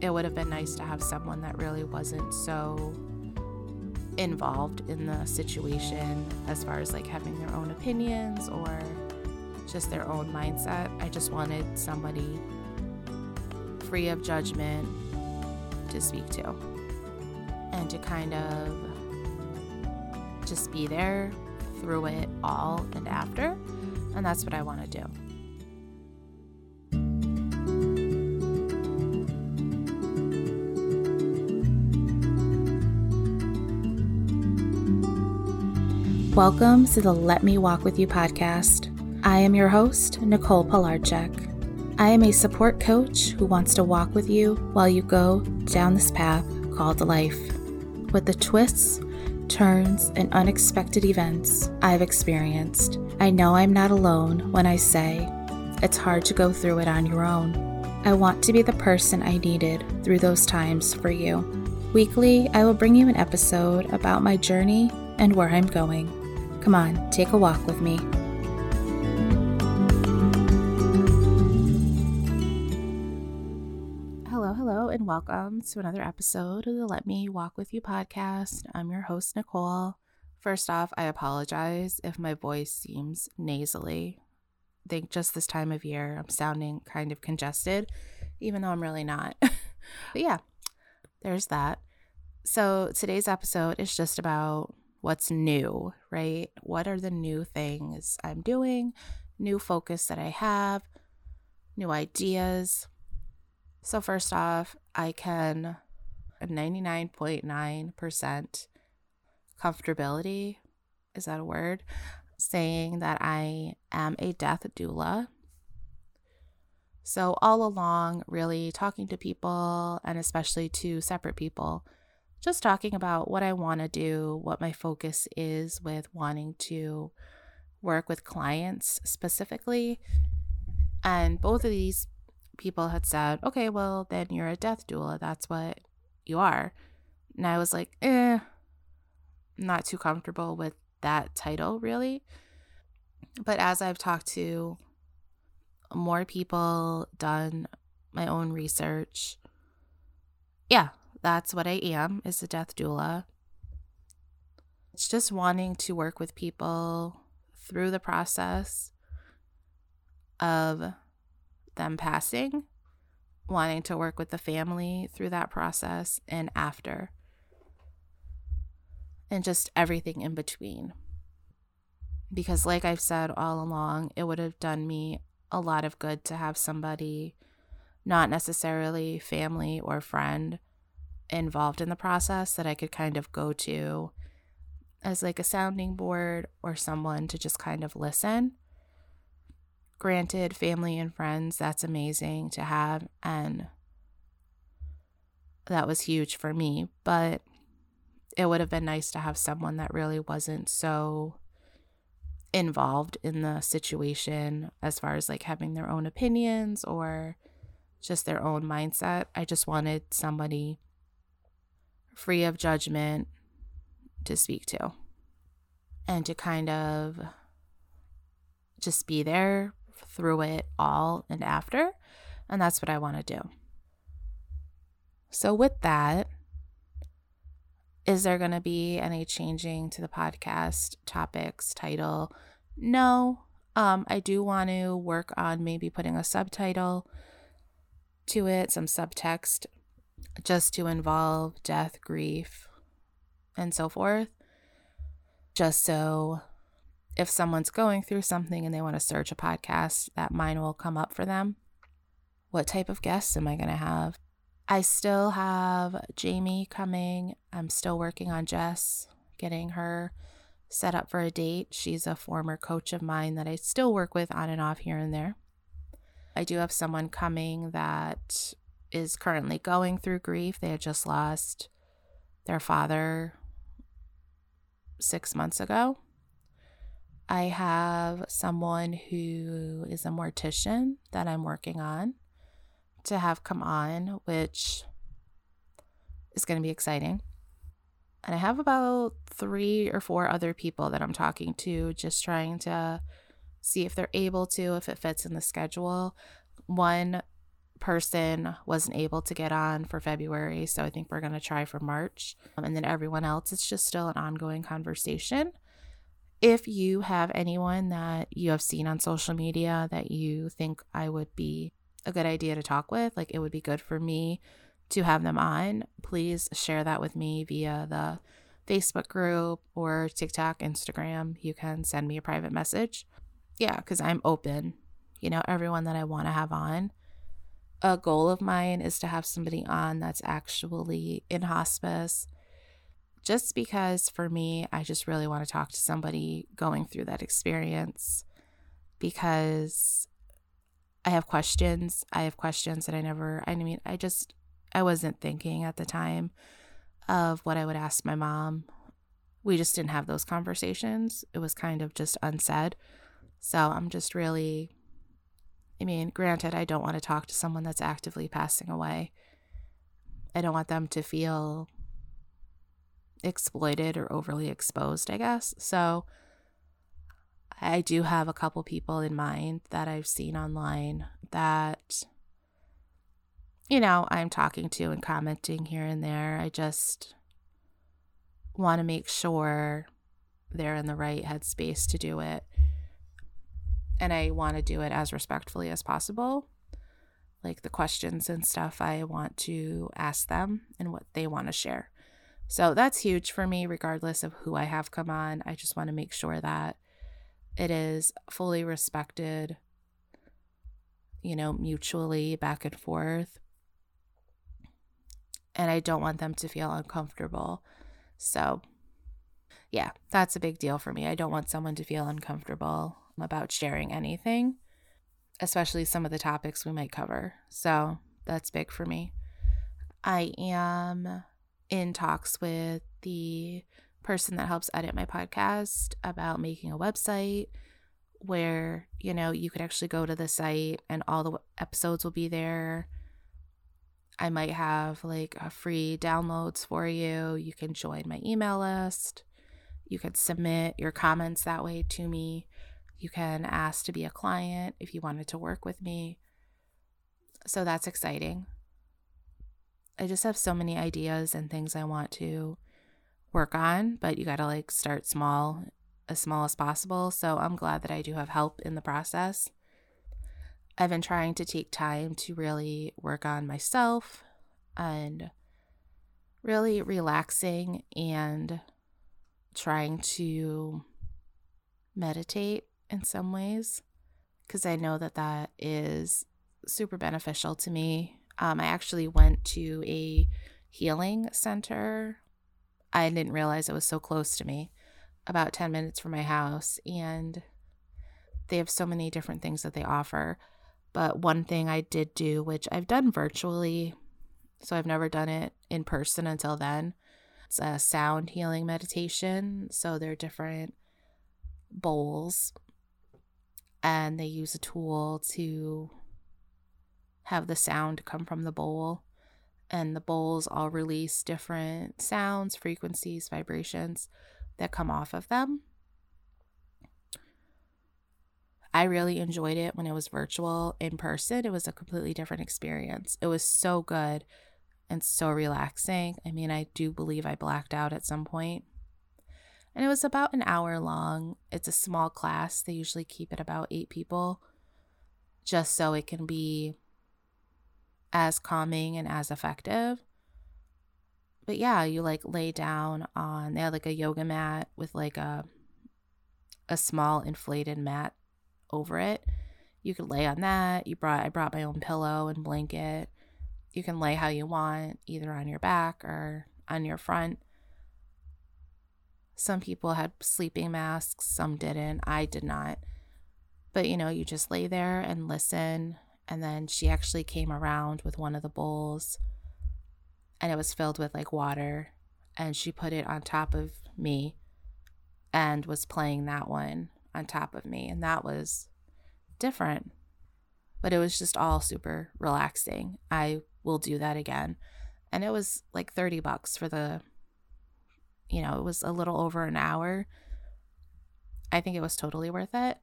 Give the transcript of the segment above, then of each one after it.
it would have been nice to have someone that really wasn't so involved in the situation as far as like having their own opinions or just their own mindset. I just wanted somebody free of judgment to speak to and to kind of just be there through it all and after. And that's what I want to do. Welcome to the Let Me Walk With You podcast. I am your host, Nicole Palarczyk. I am a support coach who wants to walk with you while you go down this path called life. With the twists, turns, and unexpected events I've experienced, I know I'm not alone when I say it's hard to go through it on your own. I want to be the person I needed through those times for you. Weekly, I will bring you an episode about my journey and where I'm going. Come on, take a walk with me. Hello, hello, and welcome to another episode of the Let Me Walk With You podcast. I'm your host, Nicole. First off, I apologize if my voice seems nasally. I think just this time of year, I'm sounding kind of congested, even though I'm really not. but yeah, there's that. So today's episode is just about what's new, right? What are the new things I'm doing, new focus that I have, new ideas. So, first off, I can 99.9% comfortability is that a word? Saying that I am a death doula. So, all along, really talking to people and especially to separate people just talking about what I want to do, what my focus is with wanting to work with clients specifically. And both of these people had said, okay, well, then you're a death doula. That's what you are. And I was like, eh, not too comfortable with that title, really. But as I've talked to more people, done my own research, yeah, that's what I am is a death doula. It's just wanting to work with people through the process of them passing, wanting to work with the family through that process and after, and just everything in between. Because, like I've said all along, it would have done me a lot of good to have somebody, not necessarily family or friend, involved in the process that I could kind of go to as like a sounding board or someone to just kind of listen. Granted, family and friends, that's amazing to have. And that was huge for me. But it would have been nice to have someone that really wasn't so involved in the situation as far as like having their own opinions or just their own mindset. I just wanted somebody free of judgment to speak to and to kind of just be there through it all and after. And that's what I want to do. So, with that, is there going to be any changing to the podcast topics, title? No. Um, I do want to work on maybe putting a subtitle to it, some subtext just to involve death, grief, and so forth. Just so if someone's going through something and they want to search a podcast, that mine will come up for them. What type of guests am I going to have? I still have Jamie coming. I'm still working on Jess, getting her set up for a date. She's a former coach of mine that I still work with on and off here and there. I do have someone coming that is currently going through grief. They had just lost their father six months ago. I have someone who is a mortician that I'm working on to have come on, which is going to be exciting. And I have about three or four other people that I'm talking to, just trying to see if they're able to, if it fits in the schedule. One person wasn't able to get on for February, so I think we're going to try for March. Um, and then everyone else, it's just still an ongoing conversation. If you have anyone that you have seen on social media that you think I would be a good idea to talk with, like it would be good for me to have them on, please share that with me via the Facebook group or TikTok, Instagram. You can send me a private message. Yeah, because I'm open. You know, everyone that I want to have on. A goal of mine is to have somebody on that's actually in hospice. Just because for me, I just really want to talk to somebody going through that experience because I have questions. I have questions that I never, I mean, I just, I wasn't thinking at the time of what I would ask my mom. We just didn't have those conversations. It was kind of just unsaid. So I'm just really, I mean, granted, I don't want to talk to someone that's actively passing away. I don't want them to feel exploited or overly exposed, I guess. So I do have a couple people in mind that I've seen online that you know, I'm talking to and commenting here and there. I just want to make sure they're in the right headspace to do it. And I want to do it as respectfully as possible. Like the questions and stuff, I want to ask them and what they want to share. So that's huge for me, regardless of who I have come on. I just want to make sure that it is fully respected, you know, mutually back and forth and I don't want them to feel uncomfortable. So, yeah, that's a big deal for me. I don't want someone to feel uncomfortable about sharing anything, especially some of the topics we might cover. So, that's big for me. I am in talks with the person that helps edit my podcast about making a website where, you know, you could actually go to the site and all the episodes will be there I might have like a free downloads for you. You can join my email list. You could submit your comments that way to me. You can ask to be a client if you wanted to work with me. So that's exciting. I just have so many ideas and things I want to work on, but you got to like start small, as small as possible. So I'm glad that I do have help in the process. I've been trying to take time to really work on myself and really relaxing and trying to meditate in some ways because I know that that is super beneficial to me. Um, I actually went to a healing center. I didn't realize it was so close to me, about 10 minutes from my house. And they have so many different things that they offer. But one thing I did do, which I've done virtually, so I've never done it in person until then, it's a sound healing meditation. So there are different bowls, and they use a tool to have the sound come from the bowl. And the bowls all release different sounds, frequencies, vibrations that come off of them. I really enjoyed it when it was virtual. In person, it was a completely different experience. It was so good and so relaxing. I mean, I do believe I blacked out at some point. And it was about an hour long. It's a small class. They usually keep it about eight people just so it can be as calming and as effective. But yeah, you like lay down on they had like a yoga mat with like a a small inflated mat over it. You could lay on that. You brought I brought my own pillow and blanket. You can lay how you want, either on your back or on your front. Some people had sleeping masks, some didn't. I did not. But you know, you just lay there and listen. And then she actually came around with one of the bowls and it was filled with like water. And she put it on top of me and was playing that one on top of me. And that was different. But it was just all super relaxing. I will do that again. And it was like 30 bucks for the, you know, it was a little over an hour. I think it was totally worth it.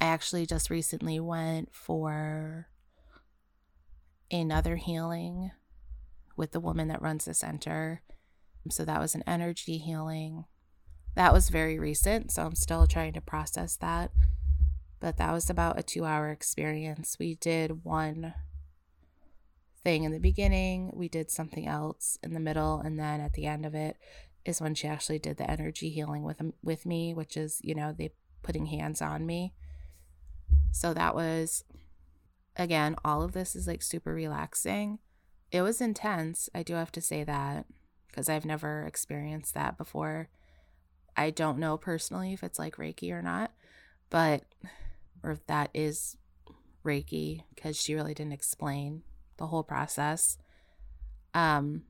I actually just recently went for another healing with the woman that runs the center. So that was an energy healing. That was very recent, so I'm still trying to process that. But that was about a two hour experience. We did one thing in the beginning, we did something else in the middle, and then at the end of it is when she actually did the energy healing with with me, which is, you know, they putting hands on me. So that was again, all of this is like super relaxing. It was intense, I do have to say that, because I've never experienced that before. I don't know personally if it's like Reiki or not, but or if that is Reiki because she really didn't explain the whole process. Um,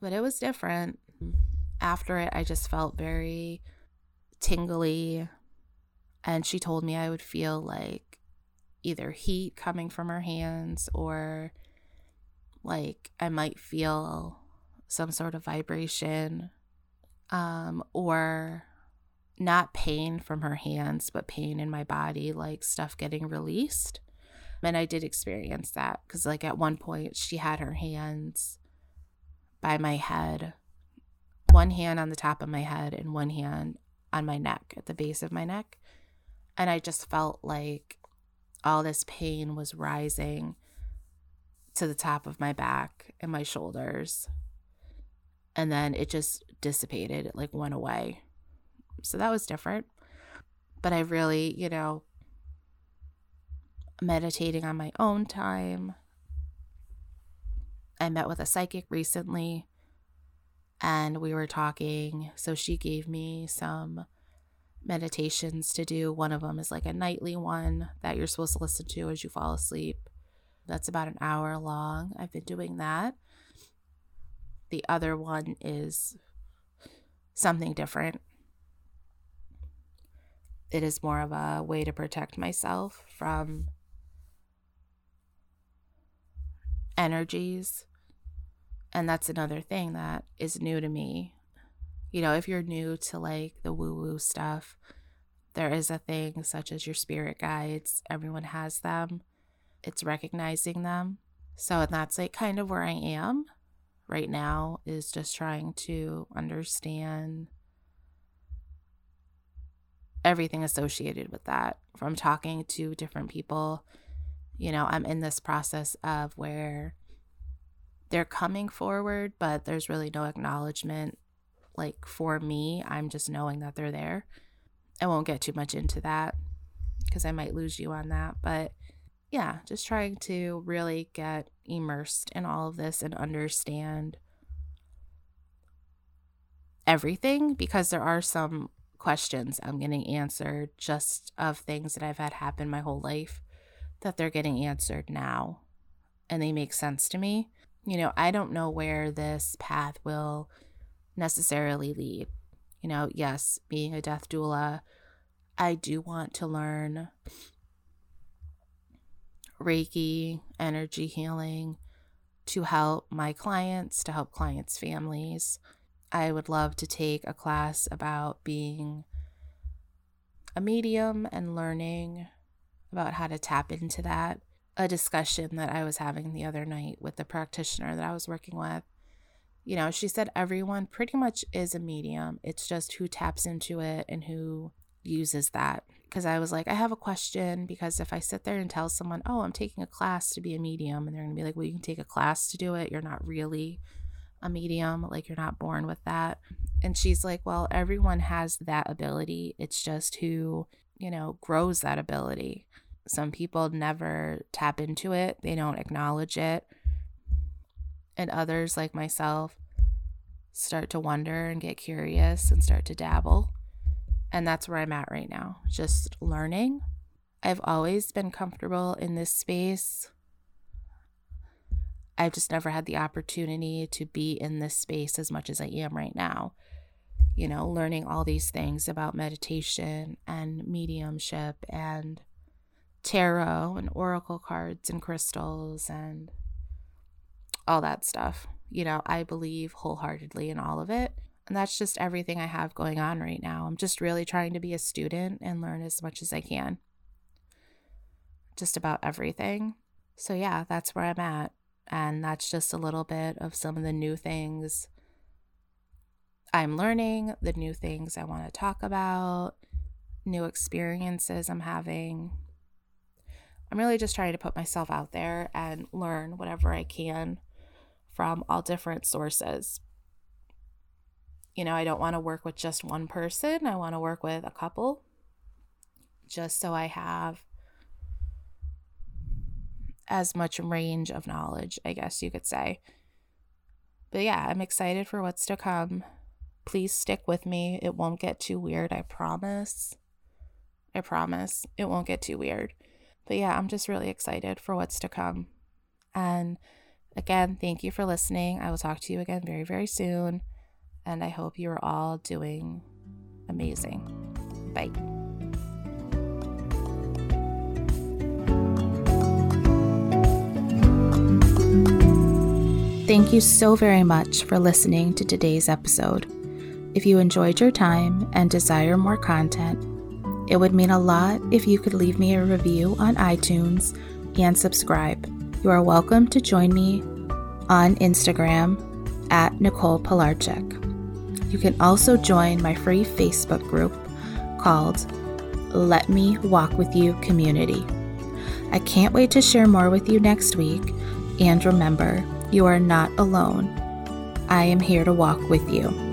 but it was different. After it, I just felt very tingly. And she told me I would feel like either heat coming from her hands or like I might feel some sort of vibration um, or not pain from her hands, but pain in my body, like stuff getting released. And I did experience that because, like, at one point, she had her hands by my head, one hand on the top of my head, and one hand on my neck, at the base of my neck. And I just felt like all this pain was rising to the top of my back and my shoulders. And then it just dissipated, it like went away. So that was different. But I really, you know, meditating on my own time. I met with a psychic recently and we were talking. So she gave me some meditations to do. One of them is like a nightly one that you're supposed to listen to as you fall asleep. That's about an hour long. I've been doing that. The other one is something different. It is more of a way to protect myself from energies. And that's another thing that is new to me. You know, if you're new to like the woo woo stuff, there is a thing such as your spirit guides. Everyone has them, it's recognizing them. So, and that's like kind of where I am right now, is just trying to understand everything associated with that from talking to different people you know, I'm in this process of where they're coming forward, but there's really no acknowledgement. Like for me, I'm just knowing that they're there. I won't get too much into that because I might lose you on that. But yeah, just trying to really get immersed in all of this and understand everything because there are some questions I'm getting answered just of things that I've had happen my whole life that they're getting answered now and they make sense to me. You know, I don't know where this path will necessarily lead. You know, yes, being a death doula, I do want to learn Reiki, energy healing to help my clients, to help clients' families. I would love to take a class about being a medium and learning about how to tap into that. A discussion that I was having the other night with the practitioner that I was working with. You know, she said everyone pretty much is a medium. It's just who taps into it and who uses that. Because I was like, I have a question. Because if I sit there and tell someone, oh, I'm taking a class to be a medium, and they're going to be like, well, you can take a class to do it. You're not really a medium. Like, you're not born with that. And she's like, well, everyone has that ability. It's just who, you know, grows that ability. Some people never tap into it, they don't acknowledge it. And others, like myself, start to wonder and get curious and start to dabble. And that's where I'm at right now, just learning. I've always been comfortable in this space. I've just never had the opportunity to be in this space as much as I am right now. You know, learning all these things about meditation and mediumship and tarot and oracle cards and crystals and all that stuff. You know, I believe wholeheartedly in all of it. And that's just everything I have going on right now. I'm just really trying to be a student and learn as much as I can. Just about everything. So, yeah, that's where I'm at. And that's just a little bit of some of the new things I'm learning, the new things I want to talk about, new experiences I'm having. I'm really just trying to put myself out there and learn whatever I can from all different sources. You know, I don't want to work with just one person, I want to work with a couple just so I have as much range of knowledge, I guess you could say. But yeah, I'm excited for what's to come. Please stick with me. It won't get too weird, I promise. I promise. It won't get too weird. But yeah, I'm just really excited for what's to come. And again, thank you for listening. I will talk to you again very, very soon. And I hope you are all doing amazing. Bye. Thank you so very much for listening to today's episode. If you enjoyed your time and desire more content, it would mean a lot if you could leave me a review on iTunes and subscribe. You are welcome to join me on Instagram at Nicole Palarczyk. You can also join my free Facebook group called Let Me Walk With You Community. I can't wait to share more with you next week, and remember, you are not alone. I am here to walk with you.